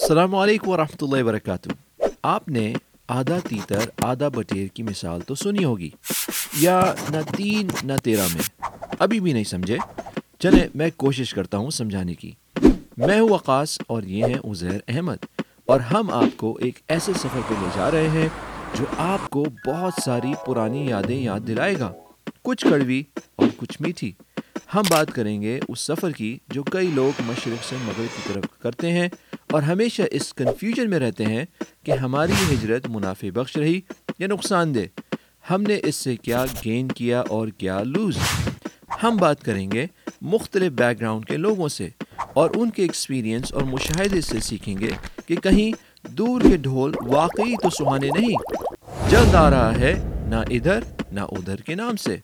السلام علیکم ورحمۃ اللہ وبرکاتہ۔ آپ نے آدھا تیتر، آدھا بٹیر کی مثال تو سنی ہوگی۔ یا نہ تین، نہ تیرہ میں۔ ابھی بھی نہیں سمجھے۔ چلے میں کوشش کرتا ہوں سمجھانے کی۔ میں ہوں وقاص اور یہ ہیں عزیر احمد۔ اور ہم آپ کو ایک ایسے سفر پہ لے جا رہے ہیں جو آپ کو بہت ساری پرانی یادیں یاد دلائے گا۔ کچھ کڑوی اور کچھ میٹھی۔ ہم بات کریں گے اس سفر کی جو کئی لوگ مشرق سے مغرب کی طرف کرتے ہیں۔ اور ہمیشہ اس کنفیوژن میں رہتے ہیں کہ ہماری ہجرت منافع بخش رہی یا نقصان دہ۔ ہم نے اس سے کیا گین کیا اور کیا لوز ہم بات کریں گے مختلف بیک گراؤنڈ کے لوگوں سے اور ان کے ایکسپیرینس اور مشاہدے سے سیکھیں گے کہ کہیں دور کے ڈھول واقعی تو سہانے نہیں۔ جلد آ رہا ہے نہ ادھر نہ ادھر کے نام سے۔